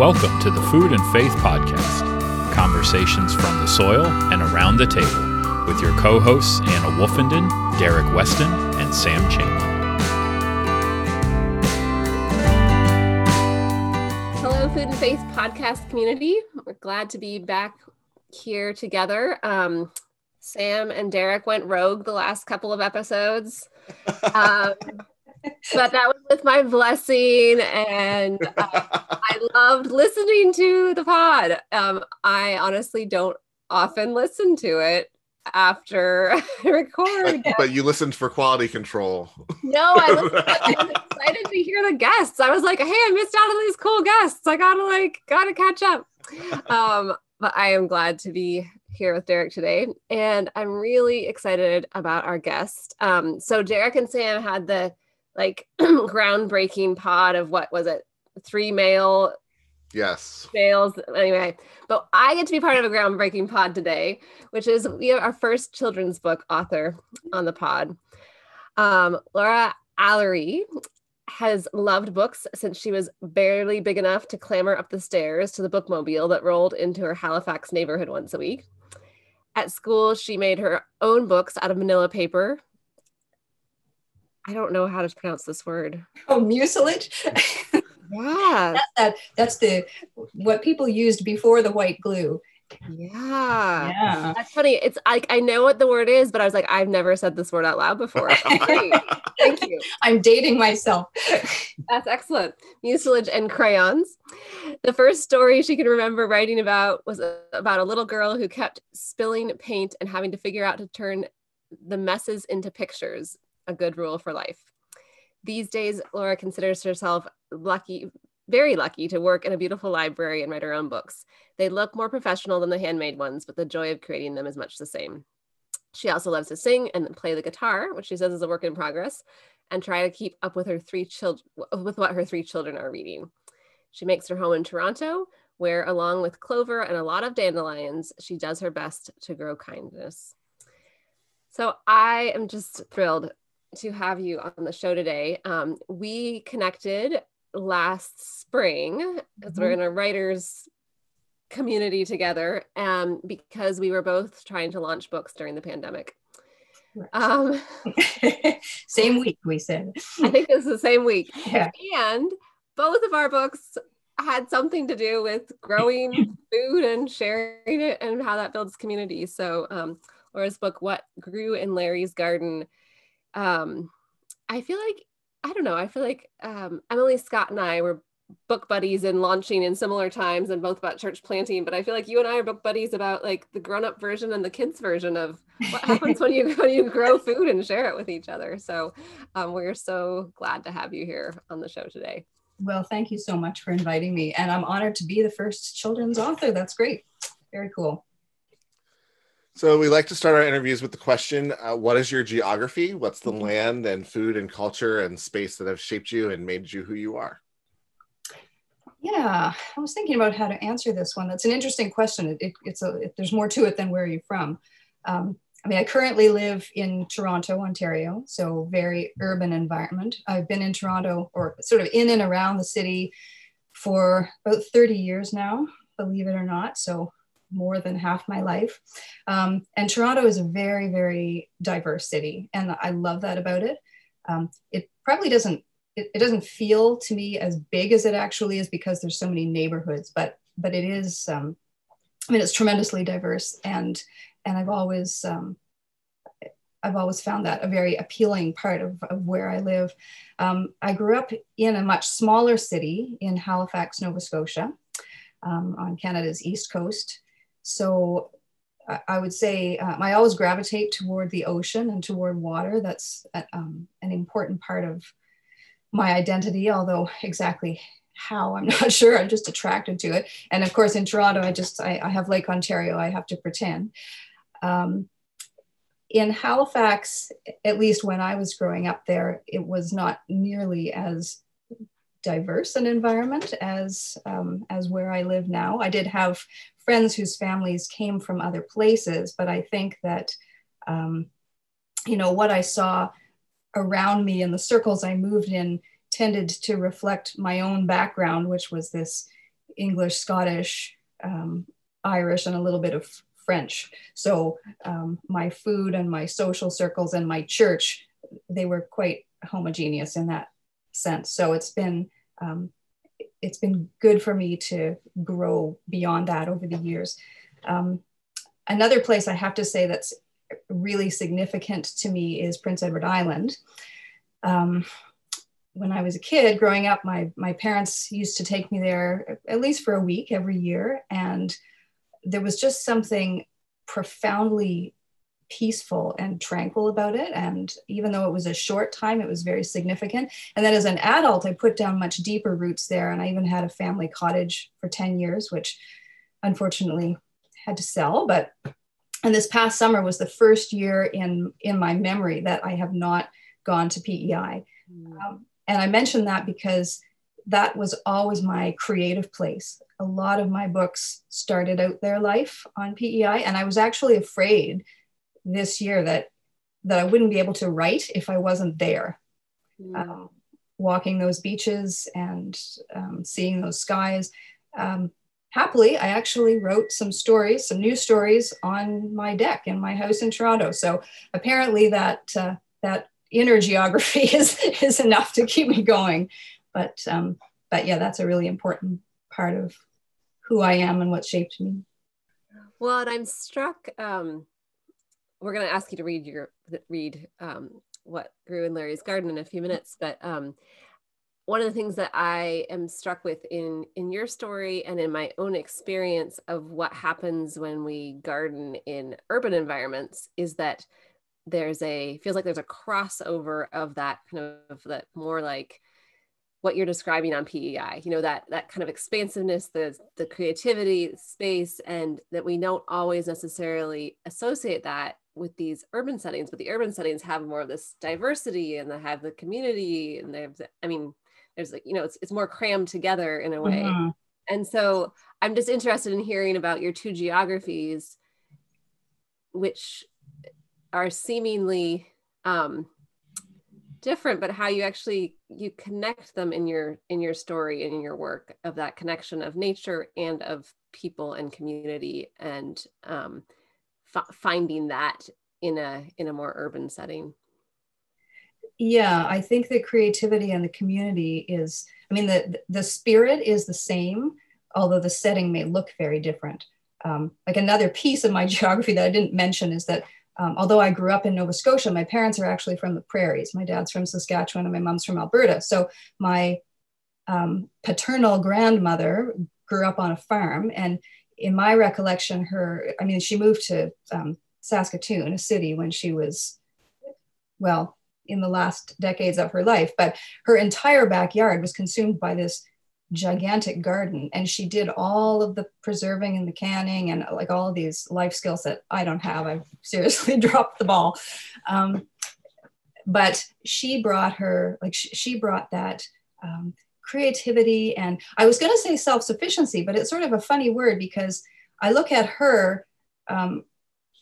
Welcome to the Food and Faith Podcast conversations from the soil and around the table with your co hosts Anna Woofenden, Derek Weston, and Sam Chamberlain. Hello, Food and Faith Podcast community. We're glad to be back here together. Um, Sam and Derek went rogue the last couple of episodes. Um, but that was with my blessing and uh, i loved listening to the pod. Um, i honestly don't often listen to it after I record but you listened for quality control. No i was, I was excited to hear the guests. I was like hey i missed out on these cool guests. I gotta like gotta catch up. Um, but i am glad to be here with Derek today, and I'm really excited about our guest. Um, so Derek and Sam had the like groundbreaking pod of what was it? Three male yes. males? Anyway but i get to be part of a groundbreaking pod today which is we have our first children's book author on the pod. Um, laura alary has loved books since she was barely big enough to clamber up the stairs to the bookmobile that rolled into her halifax neighborhood once a week. At school she made her own books out of manila paper I don't know how to pronounce this word. Oh, mucilage. Yeah. that's that. That's the what people used before the white glue. Yeah. Yeah. That's funny. It's like I know what the word is, but I was like, I've never said this word out loud before. Thank you. I'm dating myself. That's excellent. Mucilage and crayons. The first story she can remember writing about was about a little girl who kept spilling paint and having to figure out to turn the messes into pictures a good rule for life. These days, Laura considers herself lucky, very lucky to work in a beautiful library and write her own books. They look more professional than the handmade ones, but the joy of creating them is much the same. She also loves to sing and play the guitar, which she says is a work in progress, and try to keep up with her three children with what her three children are reading. She makes her home in Toronto, where along with clover and a lot of dandelions, she does her best to grow kindness. So I am just thrilled to have you on the show today. Um, we connected last spring because mm-hmm. we're in a writers community together um, because we were both trying to launch books during the pandemic. Um, same week, we said. I think it's the same week. Yeah. And both of our books had something to do with growing food and sharing it and how that builds community. So, um, Laura's book, What Grew in Larry's Garden, um, I feel like I don't know. I feel like um, Emily Scott and I were book buddies and launching in similar times and both about church planting. But I feel like you and I are book buddies about like the grown up version and the kids version of what happens when you when you grow food and share it with each other. So um, we're so glad to have you here on the show today. Well, thank you so much for inviting me, and I'm honored to be the first children's author. That's great. Very cool. So we like to start our interviews with the question, uh, what is your geography? What's the mm-hmm. land and food and culture and space that have shaped you and made you who you are? Yeah, I was thinking about how to answer this one. That's an interesting question. It, it, it's a, it, there's more to it than where are you from. Um, I mean, I currently live in Toronto, Ontario, so very urban environment. I've been in Toronto or sort of in and around the city for about 30 years now, believe it or not. So more than half my life. Um, and Toronto is a very, very diverse city, and I love that about it. Um, it probably doesn't it, it, doesn't feel to me as big as it actually is because there's so many neighborhoods, but but it is. Um, I mean, it's tremendously diverse, and and I've always um, I've always found that a very appealing part of, of where I live. Um, I grew up in a much smaller city in Halifax, Nova Scotia, um, on Canada's east coast. So I would say um, I always gravitate toward the ocean and toward water. That's um, an important part of my identity, although exactly how I'm not sure. I'm just attracted to it. And of course, in Toronto, I just I, I have Lake Ontario. I have to pretend. Um, in Halifax, at least when I was growing up there, it was not nearly as diverse an environment as um, as where I live now. I did have friends whose families came from other places, but I think that, um, you know, what I saw around me and the circles I moved in tended to reflect my own background, which was this English, Scottish, um, Irish, and a little bit of French. So um, my food and my social circles and my church, they were quite homogeneous in that sense. So it's been um, it's been good for me to grow beyond that over the years. Um, another place I have to say that's really significant to me is Prince Edward Island. Um, when I was a kid growing up, my, my parents used to take me there at least for a week every year. And there was just something profoundly peaceful and tranquil about it. And even though it was a short time, it was very significant. And then as an adult, I put down much deeper roots there. And I even had a family cottage for 10 years, which unfortunately had to sell. But and this past summer was the first year in in my memory that I have not gone to PEI. Mm. Um, and I mention that because that was always my creative place. A lot of my books started out their life on PEI, and I was actually afraid this year that that I wouldn't be able to write if I wasn't there. Mm. Um, walking those beaches and um, seeing those skies. Um, happily, I actually wrote some stories, some new stories on my deck in my house in Toronto. So apparently that uh, that inner geography is is enough to keep me going. But um, but yeah, that's a really important part of who I am and what shaped me. Well, and I'm struck. Um, we're going to ask you to read your read um, what grew in Larry's garden in a few minutes, but um, one of the things that I am struck with in in your story and in my own experience of what happens when we garden in urban environments is that there's a feels like there's a crossover of that kind of that more like what you're describing on PEI, you know, that that kind of expansiveness, the the creativity space, and that we don't always necessarily associate that with these urban settings, but the urban settings have more of this diversity and they have the community and they have, the, I mean, there's like, you know, it's, it's more crammed together in a way. Mm-hmm. And so I'm just interested in hearing about your two geographies, which are seemingly um, different but how you actually you connect them in your in your story and in your work of that connection of nature and of people and community and um, f- finding that in a in a more urban setting yeah i think the creativity and the community is i mean the the spirit is the same although the setting may look very different um, like another piece of my geography that i didn't mention is that um, although I grew up in Nova Scotia, my parents are actually from the prairies. My dad's from Saskatchewan and my mom's from Alberta. So my um, paternal grandmother grew up on a farm. And in my recollection, her, I mean, she moved to um, Saskatoon, a city, when she was, well, in the last decades of her life. But her entire backyard was consumed by this gigantic garden and she did all of the preserving and the canning and like all of these life skills that i don't have i've seriously dropped the ball um, but she brought her like she, she brought that um, creativity and i was going to say self-sufficiency but it's sort of a funny word because i look at her um,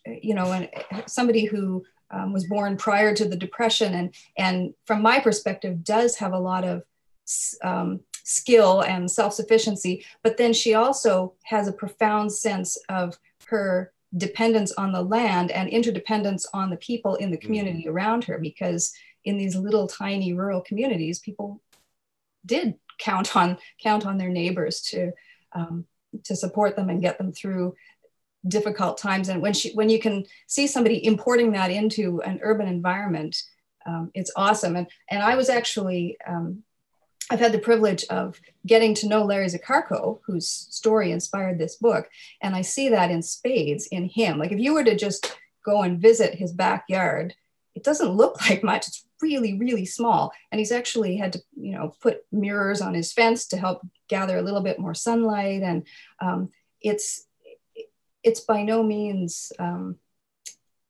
you know and somebody who um, was born prior to the depression and and from my perspective does have a lot of um, skill and self sufficiency, but then she also has a profound sense of her dependence on the land and interdependence on the people in the community mm-hmm. around her because in these little tiny rural communities people did count on count on their neighbors to um, to support them and get them through difficult times and when she when you can see somebody importing that into an urban environment um, it's awesome and and i was actually um, I've had the privilege of getting to know Larry Zakarko, whose story inspired this book. And I see that in spades in him. Like if you were to just go and visit his backyard, it doesn't look like much. It's really, really small. And he's actually had to, you know, put mirrors on his fence to help gather a little bit more sunlight. And um, it's it's by no means, um,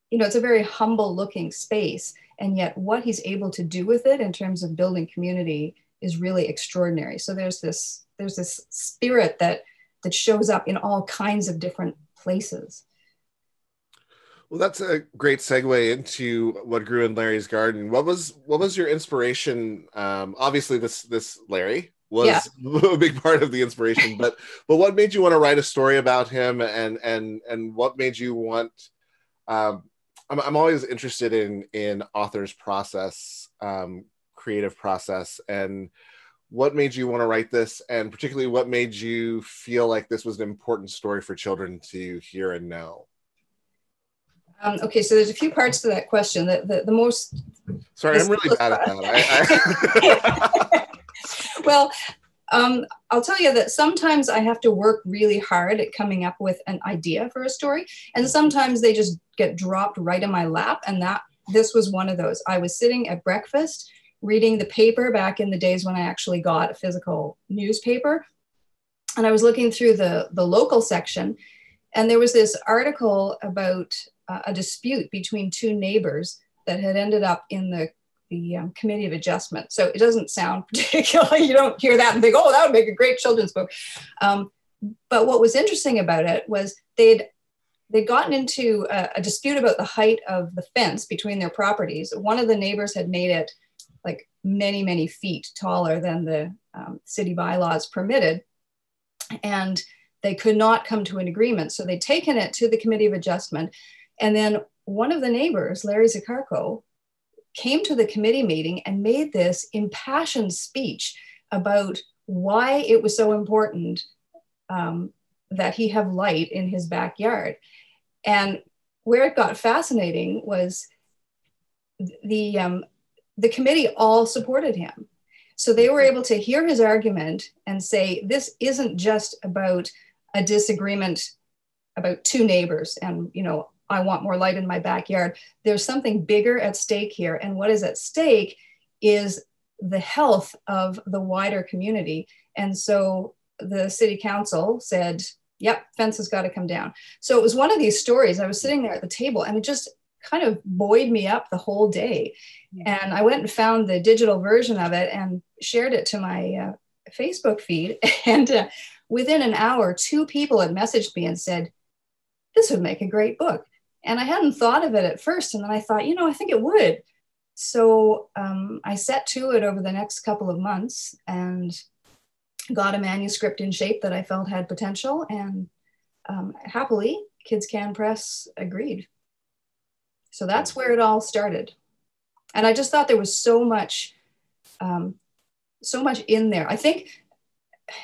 you know, it's a very humble looking space. And yet what he's able to do with it in terms of building community is really extraordinary. So there's this there's this spirit that that shows up in all kinds of different places. Well, that's a great segue into what grew in Larry's garden. What was what was your inspiration? Um, obviously, this this Larry, was yeah. a big part of the inspiration. but but what made you want to write a story about him, and and and what made you want? Um, I'm I'm always interested in in authors' process, um, creative process, and what made you want to write this, and particularly what made you feel like this was an important story for children to hear and know. Um, okay, so there's a few parts to that question. The, the, the most. Sorry, I'm really bad at that. I, I... well, um, I'll tell you that sometimes I have to work really hard at coming up with an idea for a story, and sometimes they just get dropped right in my lap. And that this was one of those. I was sitting at breakfast reading the paper back in the days when I actually got a physical newspaper, and I was looking through the the local section, and there was this article about uh, a dispute between two neighbors that had ended up in the the um, committee of adjustment. So it doesn't sound particularly, you don't hear that and think, oh, that would make a great children's book. Um, but what was interesting about it was they'd they'd gotten into a, a, dispute about the height of the fence between their properties. One of the neighbors had made it like many, many feet taller than the um, city bylaws permitted. And they could not come to an agreement. So they'd taken it to the committee of adjustment. And then one of the neighbors, Larry Zakarko, came to the committee meeting and made this impassioned speech about why it was so important um, that he have light in his backyard. And where it got fascinating was the um, the committee all supported him. So they were able to hear his argument and say, this isn't just about a disagreement about two neighbors and you know I want more light in my backyard. There's something bigger at stake here. And what is at stake is the health of the wider community. And so the city council said, yep, fence has got to come down. So it was one of these stories. I was sitting there at the table and it just kind of buoyed me up the whole day. Mm-hmm. And I went and found the digital version of it and shared it to my uh, Facebook feed. And uh, within an hour, two people had messaged me and said, this would make a great book. And I hadn't thought of it at first. And then I thought, you know, I think it would. So um, I set to it over the next couple of months and got a manuscript in shape that I felt had potential. And um, happily, Kids Can Press agreed. So that's where it all started. And I just thought there was so much, um, so much in there. I think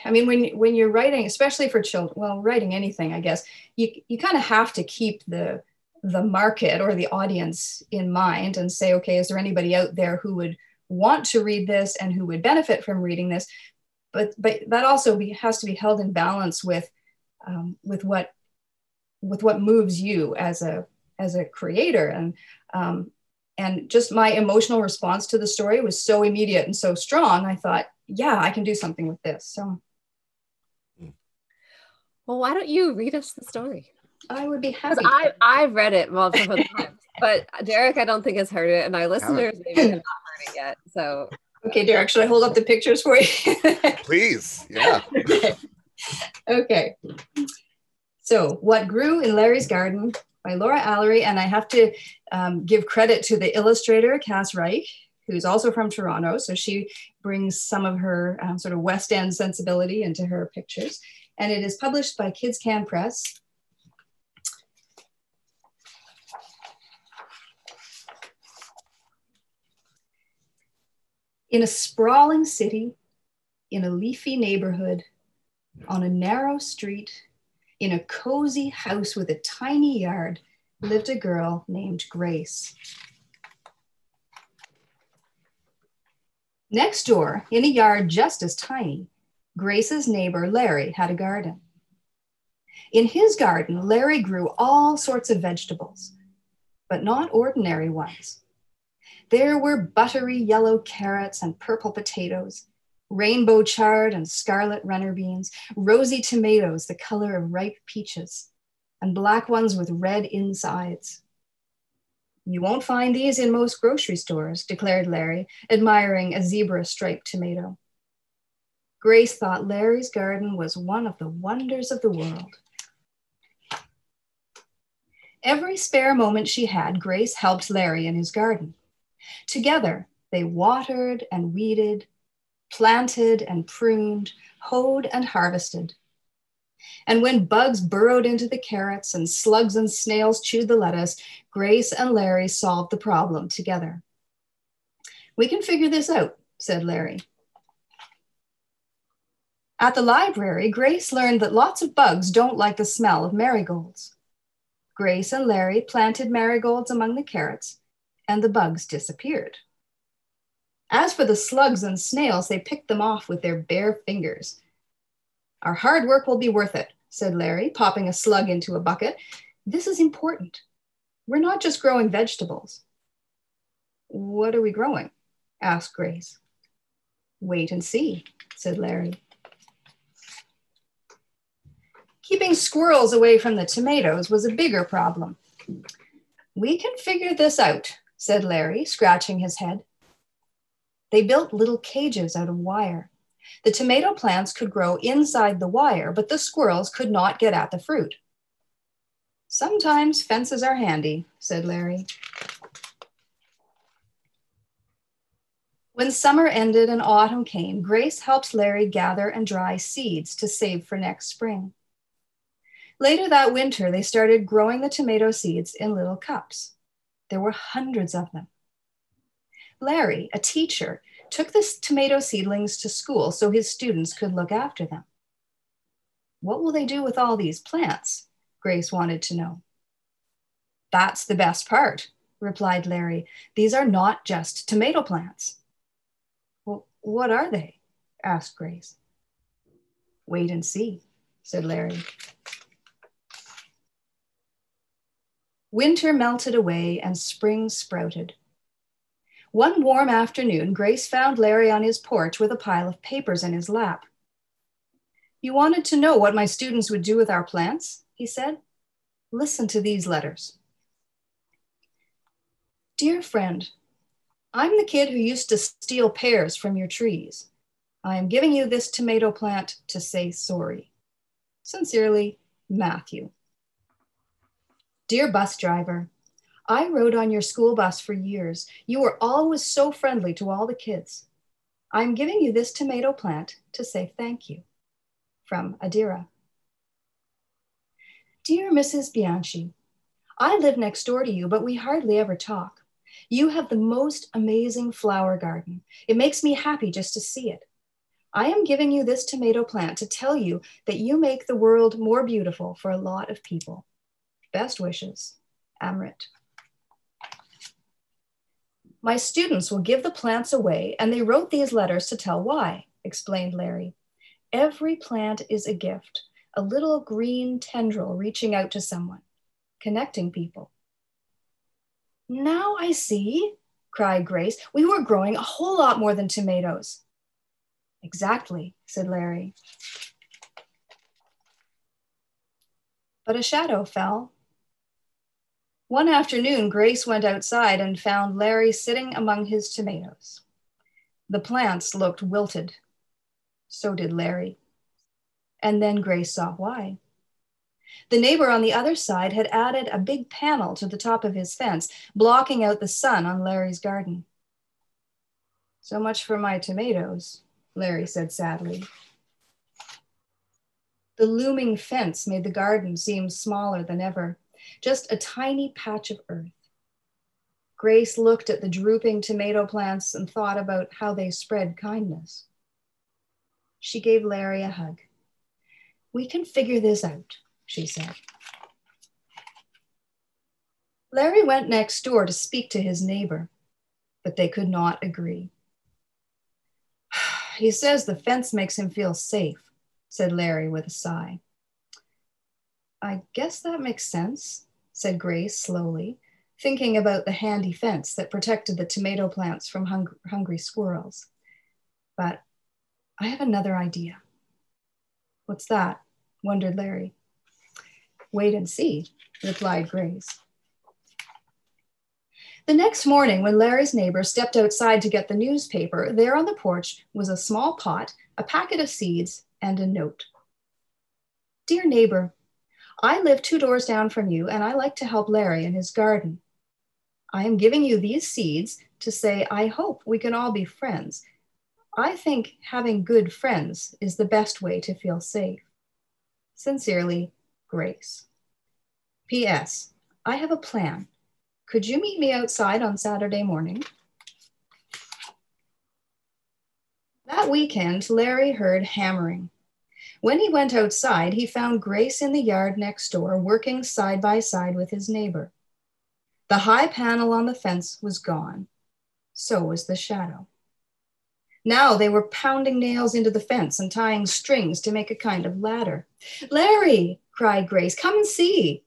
I mean, when when you're writing, especially for children, well, writing anything, I guess you you kind of have to keep the the market or the audience in mind and say, okay, is there anybody out there who would want to read this and who would benefit from reading this? But but that also be, has to be held in balance with um, with what with what moves you as a as a creator and um, and just my emotional response to the story was so immediate and so strong. I thought, yeah, I can do something with this. So. Well, why don't you read us the story? I would be happy. I I've read it multiple times, but Derek, I don't think has heard it, and our listeners maybe have not heard it yet. So okay, Derek, should I hold up the pictures for you? Please, yeah. okay. okay. So, what grew in Larry's garden by Laura Alary, and I have to um, give credit to the illustrator Kass Reich, who's also from Toronto. So she brings some of her um, sort of West End sensibility into her pictures. And it is published by Kids Can Press In a sprawling city, in a leafy neighborhood, on a narrow street, in a cozy house with a tiny yard, lived a girl named Grace. Next door, in a yard just as tiny, Grace's neighbor Larry had a garden. In his garden, Larry grew all sorts of vegetables, but not ordinary ones. There were buttery yellow carrots and purple potatoes, rainbow chard and scarlet runner beans, rosy tomatoes the color of ripe peaches, and black ones with red insides. You won't find these in most grocery stores, declared Larry, admiring a zebra striped tomato. Grace thought Larry's garden was one of the wonders of the world. Every spare moment she had, Grace helped Larry in his garden. Together, they watered and weeded, planted and pruned, hoed and harvested. And when bugs burrowed into the carrots and slugs and snails chewed the lettuce, Grace and Larry solved the problem together. We can figure this out, said Larry. At the library, Grace learned that lots of bugs don't like the smell of marigolds. Grace and Larry planted marigolds among the carrots, and the bugs disappeared. As for the slugs and snails, they picked them off with their bare fingers. Our hard work will be worth it, said Larry, popping a slug into a bucket. This is important. We're not just growing vegetables. What are we growing? asked Grace. Wait and see, said Larry. Keeping squirrels away from the tomatoes was a bigger problem. We can figure this out, said Larry, scratching his head. They built little cages out of wire. The tomato plants could grow inside the wire, but the squirrels could not get at the fruit. Sometimes fences are handy, said Larry. When summer ended and autumn came, Grace helped Larry gather and dry seeds to save for next spring. Later that winter, they started growing the tomato seeds in little cups. There were hundreds of them. Larry, a teacher, took the tomato seedlings to school so his students could look after them. What will they do with all these plants? Grace wanted to know. That's the best part, replied Larry. These are not just tomato plants. Well, what are they? asked Grace. Wait and see, said Larry. Winter melted away and spring sprouted. One warm afternoon, Grace found Larry on his porch with a pile of papers in his lap. You wanted to know what my students would do with our plants? he said. Listen to these letters. Dear friend, I'm the kid who used to steal pears from your trees. I am giving you this tomato plant to say sorry. Sincerely, Matthew. Dear bus driver, I rode on your school bus for years. You were always so friendly to all the kids. I'm giving you this tomato plant to say thank you. From Adira. Dear Mrs. Bianchi, I live next door to you, but we hardly ever talk. You have the most amazing flower garden. It makes me happy just to see it. I am giving you this tomato plant to tell you that you make the world more beautiful for a lot of people. Best wishes, Amrit. My students will give the plants away, and they wrote these letters to tell why, explained Larry. Every plant is a gift, a little green tendril reaching out to someone, connecting people. Now I see, cried Grace. We were growing a whole lot more than tomatoes. Exactly, said Larry. But a shadow fell one afternoon, Grace went outside and found Larry sitting among his tomatoes. The plants looked wilted. So did Larry. And then Grace saw why. The neighbor on the other side had added a big panel to the top of his fence, blocking out the sun on Larry's garden. So much for my tomatoes, Larry said sadly. The looming fence made the garden seem smaller than ever just a tiny patch of earth. Grace looked at the drooping tomato plants and thought about how they spread kindness. She gave Larry a hug. We can figure this out, she said. Larry went next door to speak to his neighbor, but they could not agree. He says the fence makes him feel safe, said Larry with a sigh. I guess that makes sense, said Grace slowly, thinking about the handy fence that protected the tomato plants from hung- hungry squirrels. But I have another idea. What's that? wondered Larry. Wait and see, replied Grace. The next morning, when Larry's neighbor stepped outside to get the newspaper, there on the porch was a small pot, a packet of seeds, and a note. Dear neighbor, I live two doors down from you, and I like to help Larry in his garden. I am giving you these seeds to say, I hope we can all be friends. I think having good friends is the best way to feel safe. Sincerely, Grace. P.S. I have a plan. Could you meet me outside on Saturday morning? That weekend, Larry heard hammering. When he went outside, he found Grace in the yard next door working side by side with his neighbor. The high panel on the fence was gone. So was the shadow. Now they were pounding nails into the fence and tying strings to make a kind of ladder. Larry, cried Grace, come and see.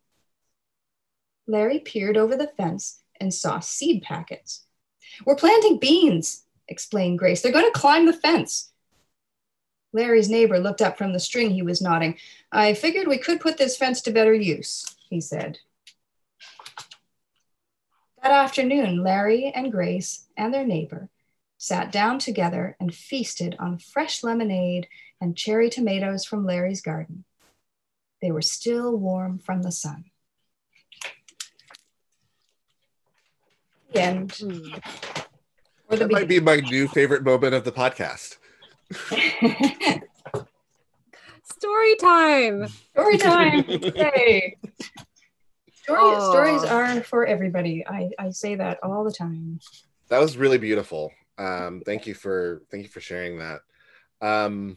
Larry peered over the fence and saw seed packets. We're planting beans, explained Grace. They're going to climb the fence. Larry's neighbor looked up from the string he was knotting. I figured we could put this fence to better use, he said. That afternoon, Larry and Grace and their neighbor sat down together and feasted on fresh lemonade and cherry tomatoes from Larry's garden. They were still warm from the sun. The end. Mm. That might be my new favorite moment of the podcast. Story time. Story time. Hey. Story, oh. Stories are for everybody. I, I say that all the time. That was really beautiful. Um, thank you for thank you for sharing that. Um,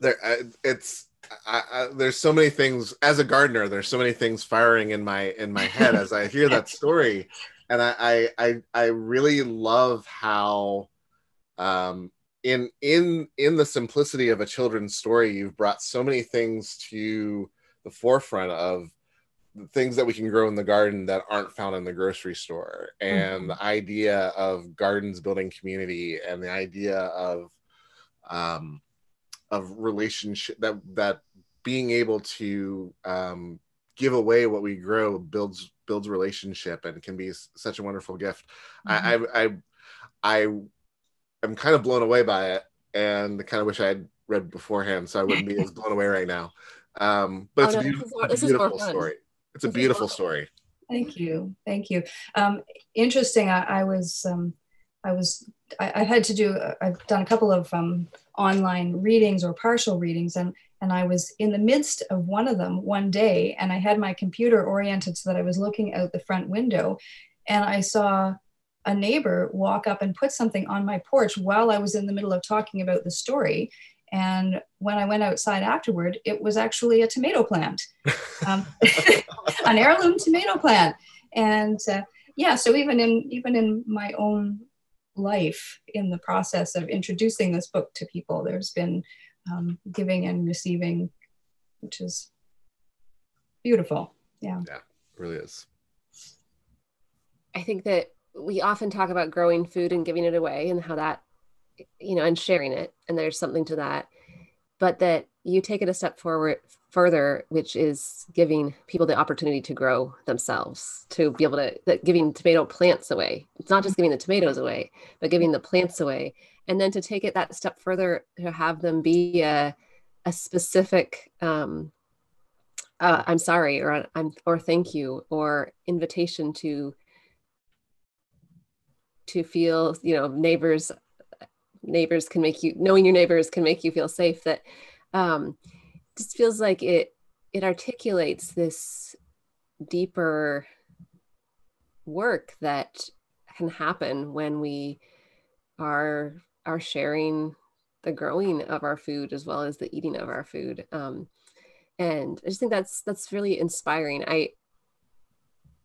there, it's I, I, there's so many things as a gardener. There's so many things firing in my in my head as I hear that story, and I I I really love how, um, in in in the simplicity of a children's story, you've brought so many things to the forefront of things that we can grow in the garden that aren't found in the grocery store and mm-hmm. the idea of gardens building community and the idea of um of relationship that that being able to um give away what we grow builds builds relationship and can be such a wonderful gift mm-hmm. I, I i i am kind of blown away by it and kind of wish i had read beforehand so i wouldn't be as blown away right now um but oh, it's no, a beautiful, this is, beautiful story it's a beautiful story. Thank you, thank you. Um, interesting. I, I was, um, I was, I, I, had to do. I've done a couple of um, online readings or partial readings, and and I was in the midst of one of them one day, and I had my computer oriented so that I was looking out the front window, and I saw a neighbor walk up and put something on my porch while I was in the middle of talking about the story. And when I went outside afterward, it was actually a tomato plant, um, an heirloom tomato plant. And uh, yeah, so even in even in my own life, in the process of introducing this book to people, there's been um, giving and receiving, which is beautiful. Yeah. Yeah, really is. I think that we often talk about growing food and giving it away and how that you know and sharing it and there's something to that. But that you take it a step forward further which is giving people the opportunity to grow themselves to be able to that giving tomato plants away. It's not just giving the tomatoes away but giving the plants away. And then to take it that step further to have them be a, a specific um, uh, i'm sorry or i'm or thank you or invitation to to feel you know neighbors neighbors can make you knowing your neighbors can make you feel safe that um just feels like it it articulates this deeper work that can happen when we are are sharing the growing of our food as well as the eating of our food. Um, and i just think that's that's really inspiring. I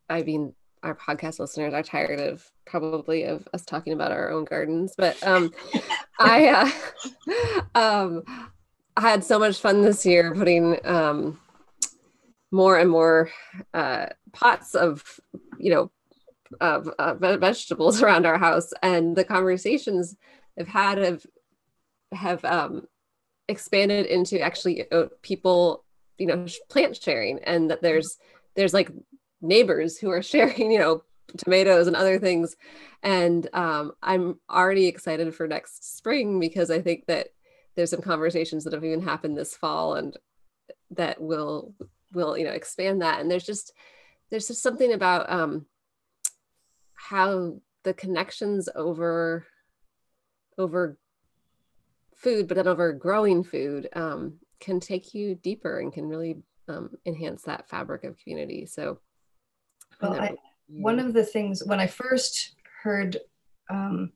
i mean our podcast listeners are tired of probably of us talking about our own gardens but um i uh, um i had so much fun this year putting um more and more uh pots of you know of uh, vegetables around our house. And the conversations i've had have have um expanded into actually people you know plant sharing and that there's there's like neighbors who are sharing, you know, tomatoes and other things. And um, I'm already excited for next spring because I think that there's some conversations that have even happened this fall and that will will you know expand that. And there's just there's just something about um, how the connections over over food, but then over growing food um, can take you deeper and can really um, enhance that fabric of community. So, well, I, one of the things when I first heard um,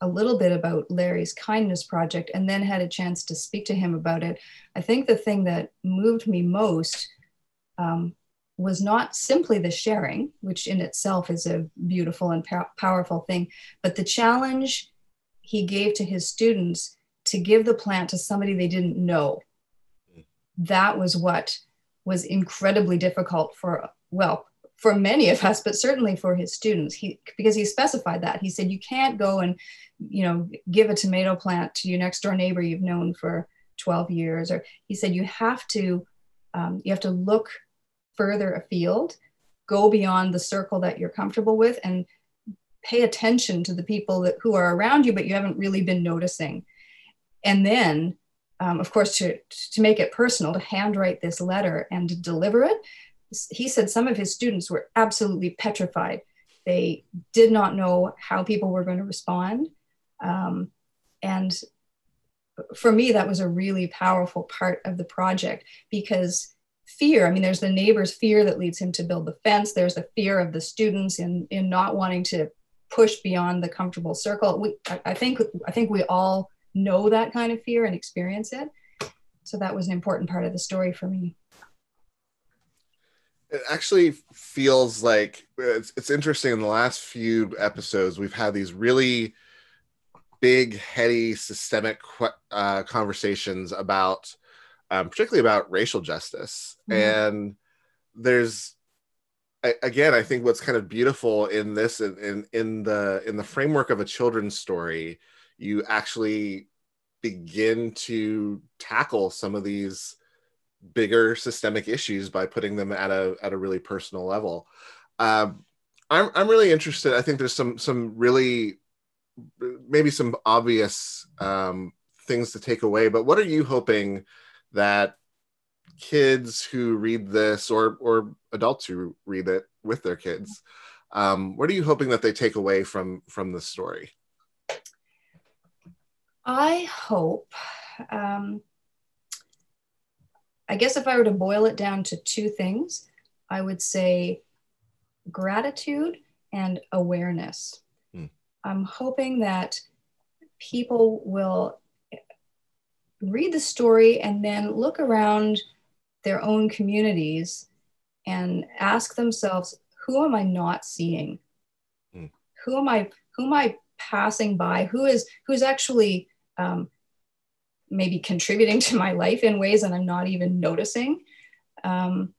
a little bit about Larry's kindness project and then had a chance to speak to him about it, I think the thing that moved me most um, was not simply the sharing, which in itself is a beautiful and pow- powerful thing, but the challenge he gave to his students to give the plant to somebody they didn't know. That was what was incredibly difficult for, well, for many of us, but certainly for his students. He because he specified that. He said you can't go and, you know, give a tomato plant to your next door neighbor you've known for 12 years. Or he said you have to um, you have to look further afield, go beyond the circle that you're comfortable with, and pay attention to the people that, who are around you, but you haven't really been noticing. And then, um, of course, to, to make it personal, to handwrite this letter and to deliver it, he said some of his students were absolutely petrified. They did not know how people were going to respond. Um, and for me, that was a really powerful part of the project because fear i mean there's the neighbor's fear that leads him to build the fence there's the fear of the students in in not wanting to push beyond the comfortable circle we, I, I think i think we all know that kind of fear and experience it so that was an important part of the story for me it actually feels like it's, it's interesting in the last few episodes we've had these really big heady systemic uh, conversations about um, particularly about racial justice. Mm-hmm. And there's again, I think what's kind of beautiful in this in, in, in the in the framework of a children's story, you actually begin to tackle some of these bigger systemic issues by putting them at a at a really personal level. Um, I'm I'm really interested. I think there's some some really maybe some obvious um, things to take away. But what are you hoping that kids who read this or or adults who read it with their kids um, what are you hoping that they take away from from the story i hope um, i guess if i were to boil it down to two things i would say gratitude and awareness hmm. i'm hoping that people will read the story and then look around their own communities and ask themselves who am i not seeing mm. who am i who am i passing by who is who's actually um, maybe contributing to my life in ways that i'm not even noticing um,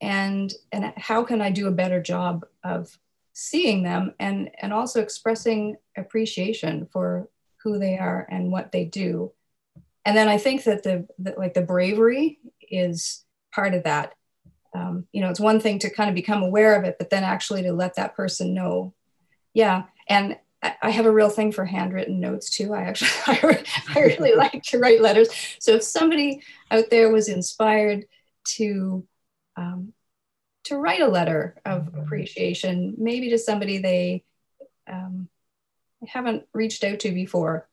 and and how can i do a better job of seeing them and and also expressing appreciation for who they are and what they do and then I think that the, the like the bravery is part of that. Um, you know, it's one thing to kind of become aware of it, but then actually to let that person know, yeah. And I have a real thing for handwritten notes too. I actually, I really like to write letters. So if somebody out there was inspired to, um, to write a letter of appreciation, maybe to somebody they um, haven't reached out to before,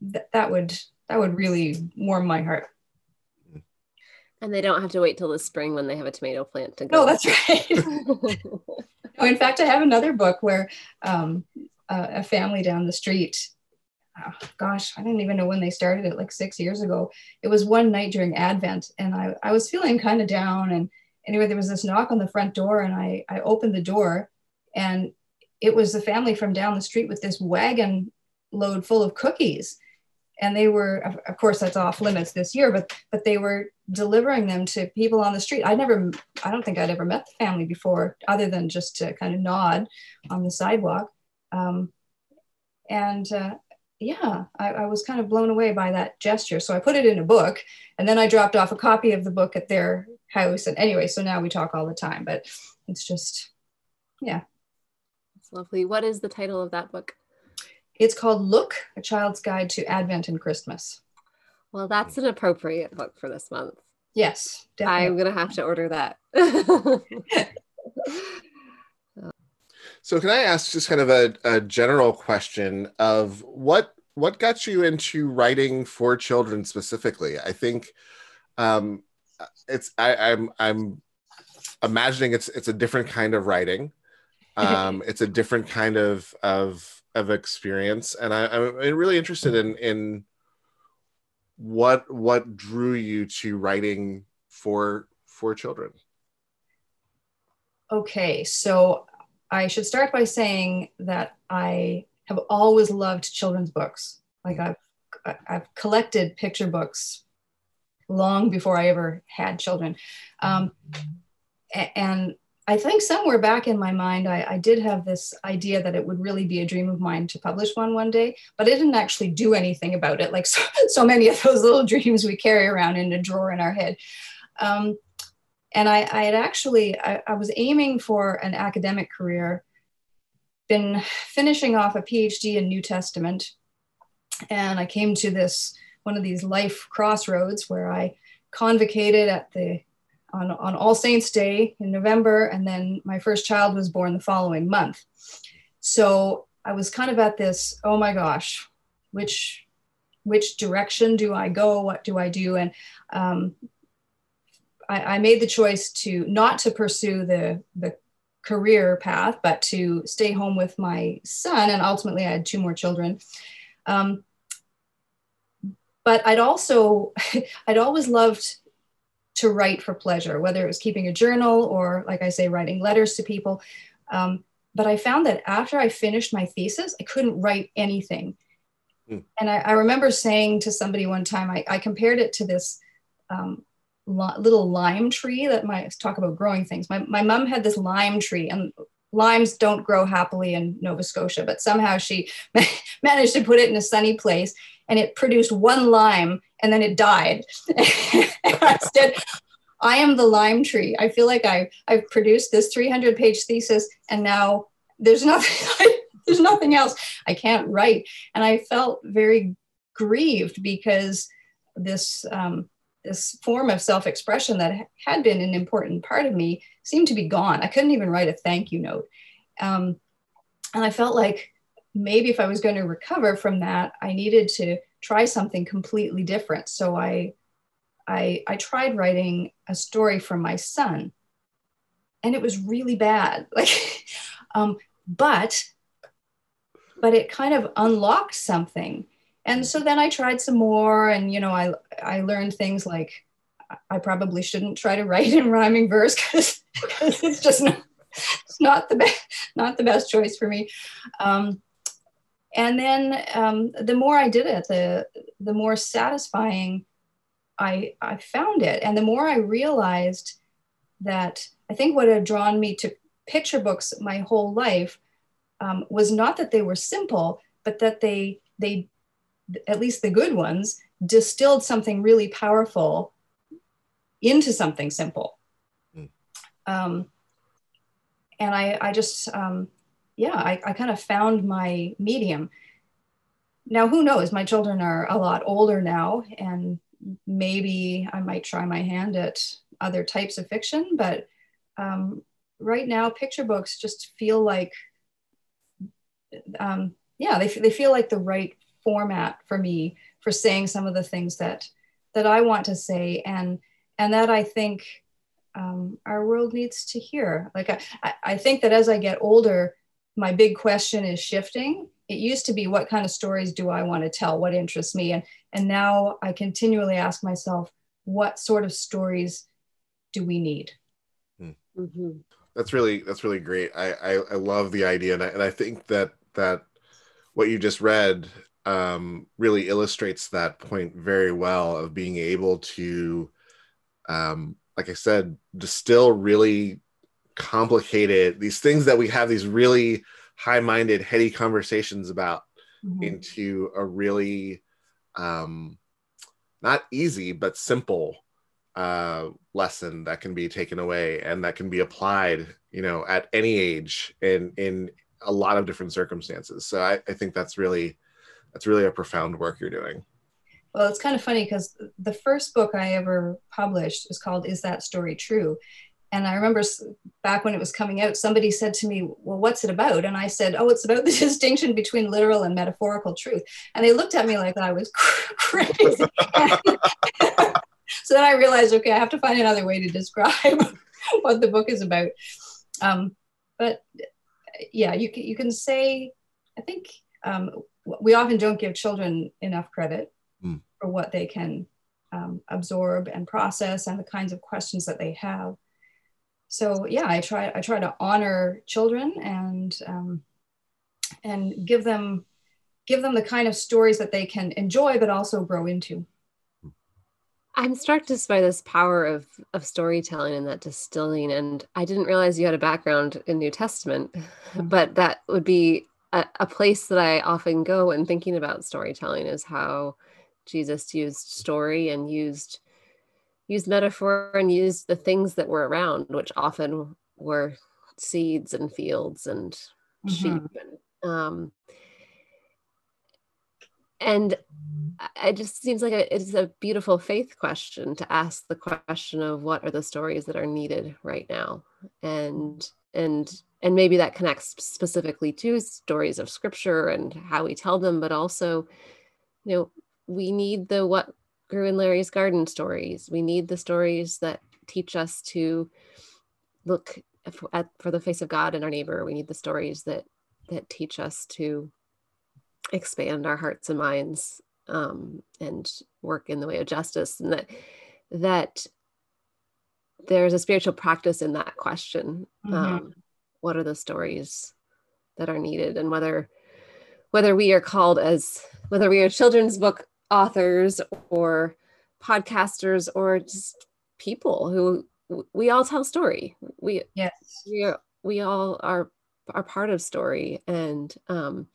th- that would that would really warm my heart. And they don't have to wait till the spring when they have a tomato plant to go. No, that's right. no, in fact, I have another book where um, a, family down the street oh, gosh, I didn't even know when they started it, like six years ago. It was one night during Advent, and I, I was feeling kind of down. And anyway, there was this knock on the front door, and I, I opened the door, and it was the family from down the street with this wagon load full of cookies and they were of course that's off limits this year but but they were delivering them to people on the street i never i don't think i'd ever met the family before other than just to kind of nod on the sidewalk um, and uh, yeah I, I, was kind of blown away by that gesture so i put it in a book and then i dropped off a copy of the book at their house and anyway so now we talk all the time but it's just yeah it's lovely what is the title of that book it's called Look, A Child's Guide to Advent and Christmas. Well, that's an appropriate book for this month. Yes, definitely. I'm going to have to order that. so, can I ask just kind of a, a general question of what what got you into writing for children specifically? I think um, it's I, I'm I'm imagining it's it's a different kind of writing. Um, it's a different kind of of of experience, and I, I'm really interested in in what what drew you to writing for for children. Okay, so I should start by saying that I have always loved children's books. Like I've I've collected picture books long before I ever had children. Um, and I think somewhere back in my mind, I, I, did have this idea that it would really be a dream of mine to publish one one day, but I didn't actually do anything about it, like so, so many of those little dreams we carry around in a drawer in our head. Um, and I, I, had actually, I, I was aiming for an academic career, been finishing off a PhD in New Testament, and I came to this one of these life crossroads where I convocated at the on, on All Saints Day in November, and then my first child was born the following month. So I was kind of at this, oh my gosh, which which direction do I go? What do I do? And um, I, I made the choice to not to pursue the the career path, but to stay home with my son. And ultimately, I had two more children. Um, but I'd also, I'd always loved to write for pleasure, whether it was keeping a journal or, like I say, writing letters to people. Um, but I found that after I finished my thesis, I couldn't write anything. Mm. And I, I, remember saying to somebody one time, I, I compared it to this um, li- little lime tree that my talk about growing things. My, my mom had this lime tree, and limes don't grow happily in Nova Scotia, but somehow she managed to put it in a sunny place and it produced one lime and then it died. I said, I am the lime tree. I feel like I, I've produced this 300 page thesis and now there's nothing, there's nothing else. I can't write. And I felt very grieved because this, um, this form of self-expression that had been an important part of me seemed to be gone. I couldn't even write a thank you note. Um, and I felt like maybe if I was going to recover from that, I needed to try something completely different. So I, I, I tried writing a story for my son, and it was really bad. Like, um, but, but it kind of unlocked something. And so then I tried some more, and you know, I I learned things like I probably shouldn't try to write in rhyming verse because it's just not, it's not the best not the best choice for me. Um, and then um, the more I did it, the the more satisfying I I found it, and the more I realized that I think what had drawn me to picture books my whole life um, was not that they were simple, but that they they at least the good ones distilled something really powerful into something simple. Mm. Um, and I I just um, yeah, I, I kind of found my medium. Now, who knows? My children are a lot older now, and maybe I might try my hand at other types of fiction, but um, right now, picture books just feel like, um, yeah, they, they feel like the right format for me for saying some of the things that that I want to say, and and that I think um, our world needs to hear. Like I, I think that as I get older, my big question is shifting. It used to be what kind of stories do I want to tell? What interests me? And and now I continually ask myself, what sort of stories do we need? Hmm. Mm-hmm. That's really that's really great. I, I, I love the idea, and I, and I think that that what you just read um, really illustrates that point very well of being able to, um, like I said, distill really complicated these things that we have these really high-minded heady conversations about mm-hmm. into a really um not easy but simple uh lesson that can be taken away and that can be applied you know at any age in in a lot of different circumstances so i, I think that's really that's really a profound work you're doing well it's kind of funny because the first book i ever published was called is that story true and I remember back when it was coming out, somebody said to me, Well, what's it about? And I said, Oh, it's about the distinction between literal and metaphorical truth. And they looked at me like I was crazy. so then I realized, okay, I have to find another way to describe what the book is about. Um, but yeah, you can, you can say, I think um, we often don't give children enough credit mm. for what they can um, absorb and process and the kinds of questions that they have so yeah, I try I try to honor children and um, and give them give them the kind of stories that they can enjoy but also grow into. I'm struck just by this power of of storytelling and that distilling. And I didn't realize you had a background in New Testament, but that would be a, a, place that I often go when thinking about storytelling is how Jesus used story and used used metaphor and used the things that were around, which often were seeds and fields and mm-hmm. sheep. And, um, and it just seems like a, it's a beautiful faith question to ask the question of what are the stories that are needed right now and and and maybe that connects specifically to stories of scripture and how we tell them but also you know we need the what grew in Larry's garden stories. We need the stories that teach us to look at for the face of God in our neighbor. We need the stories that that teach us to expand our hearts and minds um, and work in the way of justice, and that that there's a spiritual practice in that question. Mm-hmm. Um, what are the stories that are needed, and whether whether we are called as whether we are children's book authors or podcasters or just people who we all tell story we yes we, are, we all are are part of story and um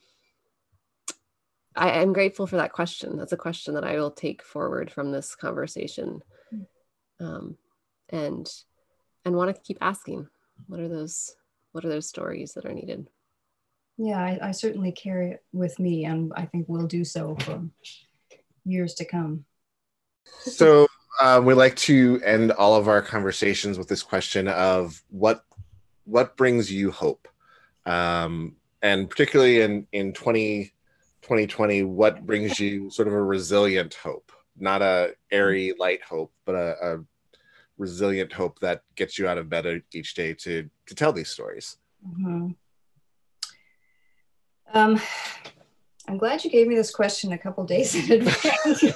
I am grateful for that question. That's a question that I will take forward from this conversation, um, and and want to keep asking. What are those? What are those stories that are needed? Yeah, I, I certainly carry it with me, and I think will do so for years to come. So um, we like to end all of our conversations with this question of what what brings you hope, um, and particularly in in 20, 2020, what brings you sort of a resilient hope, not a airy light hope, but a, a resilient hope that gets you out of bed each day to to tell these stories. Mm-hmm. Um, I'm glad you gave me this question a couple days in advance.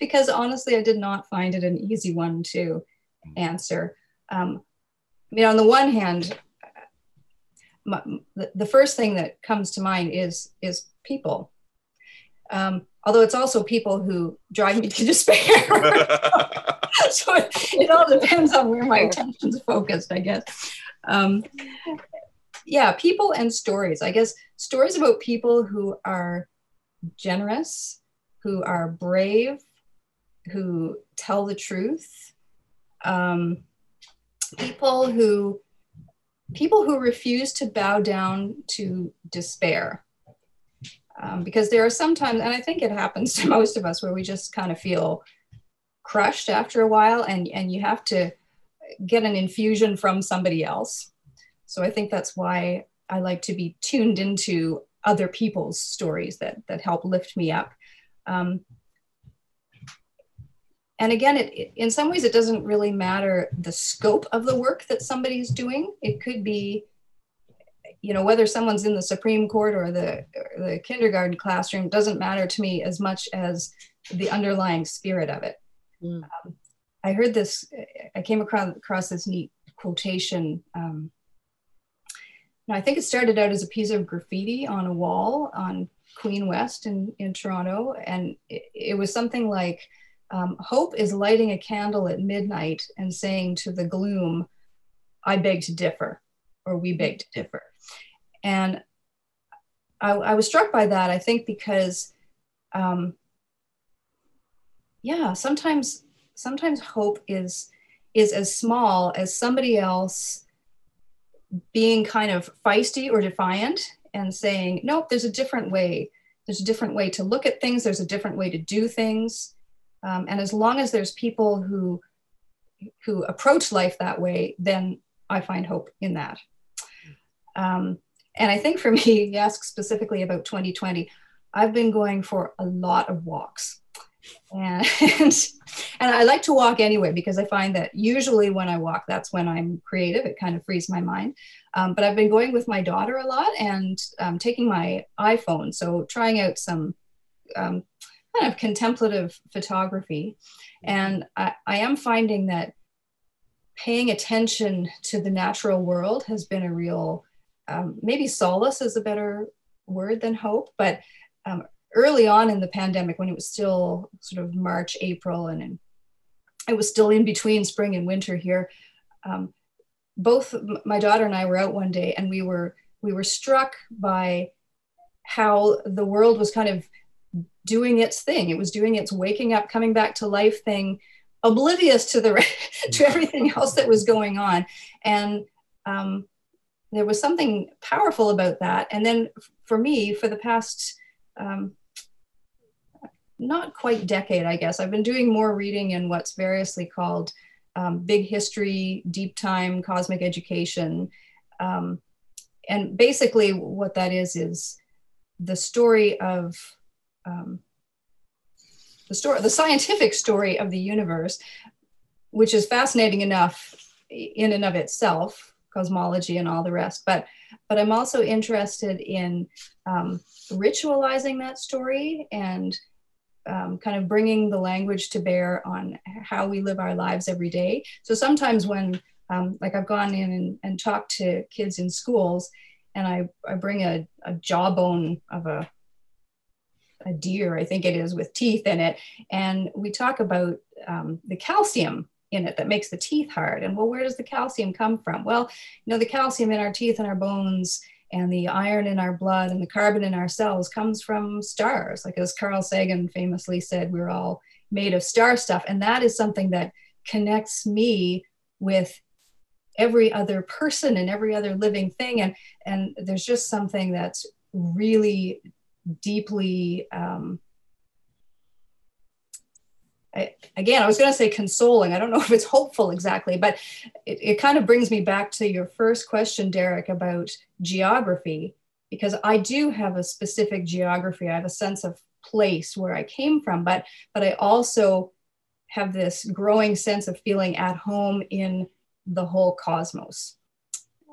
because honestly, I did not find it an easy one to answer. Um, I mean, on the one hand, my, the, the first thing that comes to mind is is people. Um, although it's also people who drive me to despair. so it, it, all depends on where my attention's focused, I guess. Um, yeah, people and stories. I guess stories about people who are generous, who are brave, who tell the truth, um, people who people who refuse to bow down to despair. Um, because there are sometimes, and I think it happens to most of us, where we just kind of feel crushed after a while, and and you have to get an infusion from somebody else so I think that's why I like to be tuned into other people's stories that that help lift me up. Um, and again, it, it, in some ways, it doesn't really matter the scope of the work that somebody's doing. It could be, you know, whether someone's in the Supreme Court or the, or the kindergarten classroom doesn't matter to me as much as the underlying spirit of it. Mm. Um, I heard this, I came across, across this neat quotation um, I think it started out as a piece of graffiti on a wall on Queen West in, in Toronto. And it, it was something like um, Hope is lighting a candle at midnight and saying to the gloom, I beg to differ, or we beg to differ. And I, I was struck by that, I think, because, um, yeah, sometimes sometimes hope is is as small as somebody else being kind of feisty or defiant and saying, nope, there's a different way. There's a different way to look at things. There's a different way to do things. Um, and as long as there's people who who approach life that way, then I find hope in that. Um, and I think for me, you ask specifically about 2020, I've been going for a lot of walks. And, and I like to walk anyway because I find that usually when I walk, that's when I'm creative. It kind of frees my mind. Um, but I've been going with my daughter a lot and um, taking my iPhone, so trying out some um, kind of contemplative photography. And I, I am finding that paying attention to the natural world has been a real, um, maybe solace is a better word than hope, but um, early on in the pandemic, when it was still sort of March, April, and it was still in between spring and winter here, um, both my daughter and I were out one day, and we were we were struck by how the world was kind of doing its thing. It was doing its waking up, coming back to life thing, oblivious to the to everything else that was going on, and um, there was something powerful about that. And then for me, for the past um, not quite decade, I guess, I've been doing more reading in what's variously called um, big history, deep time, cosmic education. Um, and basically, what that is is the story of um, the story, the scientific story of the universe, which is fascinating enough in and of itself, cosmology and all the rest. But but I'm also interested in um, ritualizing that story and um, kind of bringing the language to bear on how we live our lives every day. So sometimes when, um, like I've gone in and, and, talked to kids in schools, and I, I bring a, a jawbone of a, a deer, I think it is, with teeth in it, and we talk about um, the calcium in it that makes the teeth hard. And well, where does the calcium come from? Well, you know, the calcium in our teeth and our bones and the iron in our blood and the carbon in our cells comes from stars. Like as Carl Sagan famously said, we're all made of star stuff. And that is something that connects me with every other person and every other living thing. And, and there's just something that's really deeply um, I, again, I was going to say consoling. I don't know if it's hopeful exactly, but it, it kind of brings me back to your first question, Derek, about geography, because I do have a specific geography. I have a sense of place where I came from, but but I also have this growing sense of feeling at home in the whole cosmos.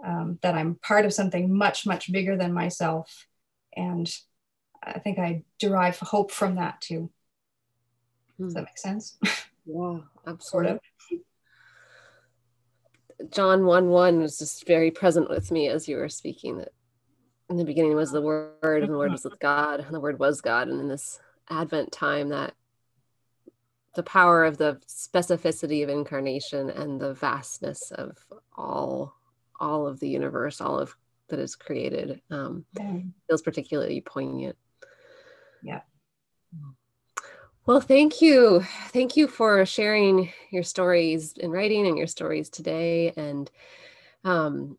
Um, that I'm part of something much much bigger than myself, and I think I derive hope from that too. Does that hmm. make sense? Yeah, absolutely. sort of. John 1 1 was just very present with me as you were speaking. That in the beginning was the Word, and the Word was with God, and the Word was God. And in this Advent time, that the power of the specificity of incarnation and the vastness of all all of the universe, all of that is created, um, feels particularly poignant. Yeah. Well, thank you. Thank you for sharing your stories in writing and your stories today. And um,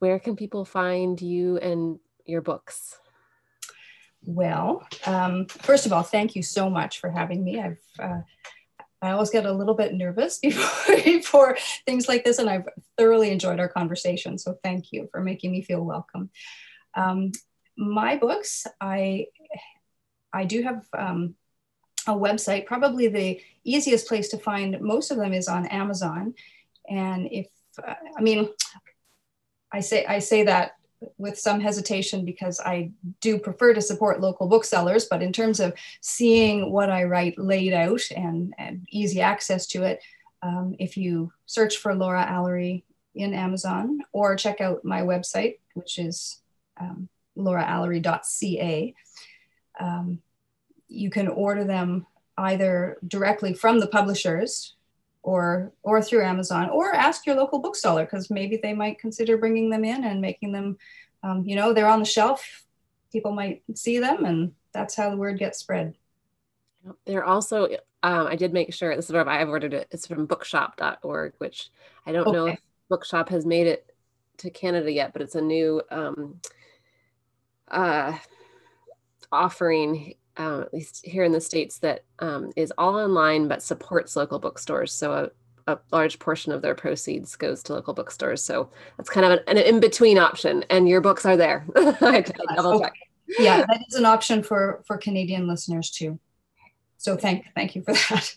where can people find you and your books? Well, um, first of all, thank you so much for having me. I've uh, I always get a little bit nervous before, before things like this, and I've thoroughly enjoyed our conversation. So thank you for making me feel welcome. Um, my books, I I do have um, a website. Probably the easiest place to find most of them is on Amazon. And if, uh, I mean, I say, I say that with some hesitation because I do prefer to support local booksellers, but in terms of seeing what I write laid out and, and easy access to it, um, if you search for Laura Alary in Amazon or check out my website, which is um, lauraalary.ca, um, you can order them either directly from the publishers or or through Amazon or ask your local bookseller because maybe they might consider bringing them in and making them um, you know they're on the shelf. People might see them and that's how the word gets spread. They're also um, i did make sure this is where i've ordered it it's from bookshop.org which i don't okay. know if bookshop has made it to canada yet but it's a new um, uh, offering uh, at least here in the states, that um, is all online but supports local bookstores. So a, a large portion of their proceeds goes to local bookstores. So that's kind of an, an in between option. And your books are there. I double check. Yeah, that is an option for for Canadian listeners too. So thank thank you for that.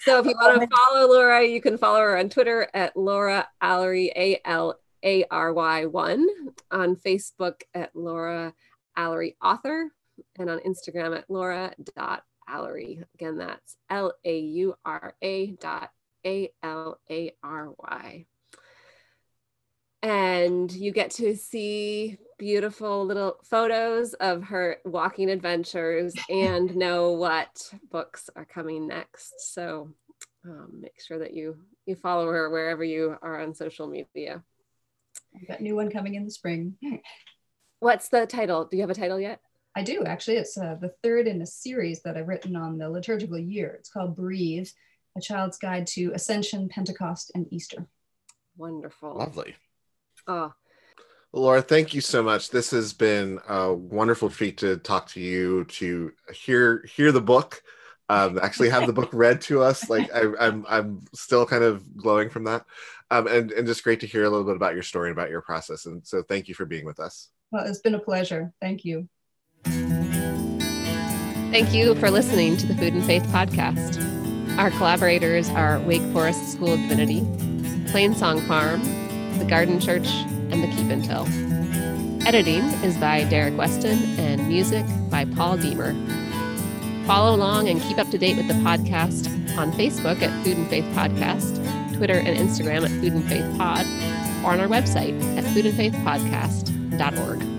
So if you want to follow Laura, you can follow her on Twitter at Laura Alary A L A R Y one, on Facebook at Laura Alary Author, and on Instagram at Laura Alary. Again, that's L A U R A dot A L A R Y. And you get to see beautiful little photos of her walking adventures and know what books are coming next. So um, make sure that you you follow her wherever you are on social media. I've got a new one coming in the spring. What's the title? Do you have a title yet? I do actually. It's uh, the third in a series that I've written on the liturgical year. It's called Breathe, a child's guide to Ascension, Pentecost, and Easter. Wonderful. Lovely. Oh, Laura, thank you so much. This has been a wonderful treat to talk to you, to hear hear the book, um, actually have the book read to us. Like I, am I'm, I'm still kind of glowing from that, um, and and just great to hear a little bit about your story and about your process. And so, thank you for being with us. Well, it's been a pleasure. Thank you. Thank you for listening to the Food and Faith podcast. Our collaborators are Wake Forest School of Divinity, Plainsong Farm, the Garden Church, and the Keep and Tell. Editing is by Derek Weston and music by Paul Deemer. Follow along and keep up to date with the podcast on Facebook at Food and Faith Podcast, Twitter and Instagram at Food and Faith Pod, or on our website at foodandfaithpodcast.org.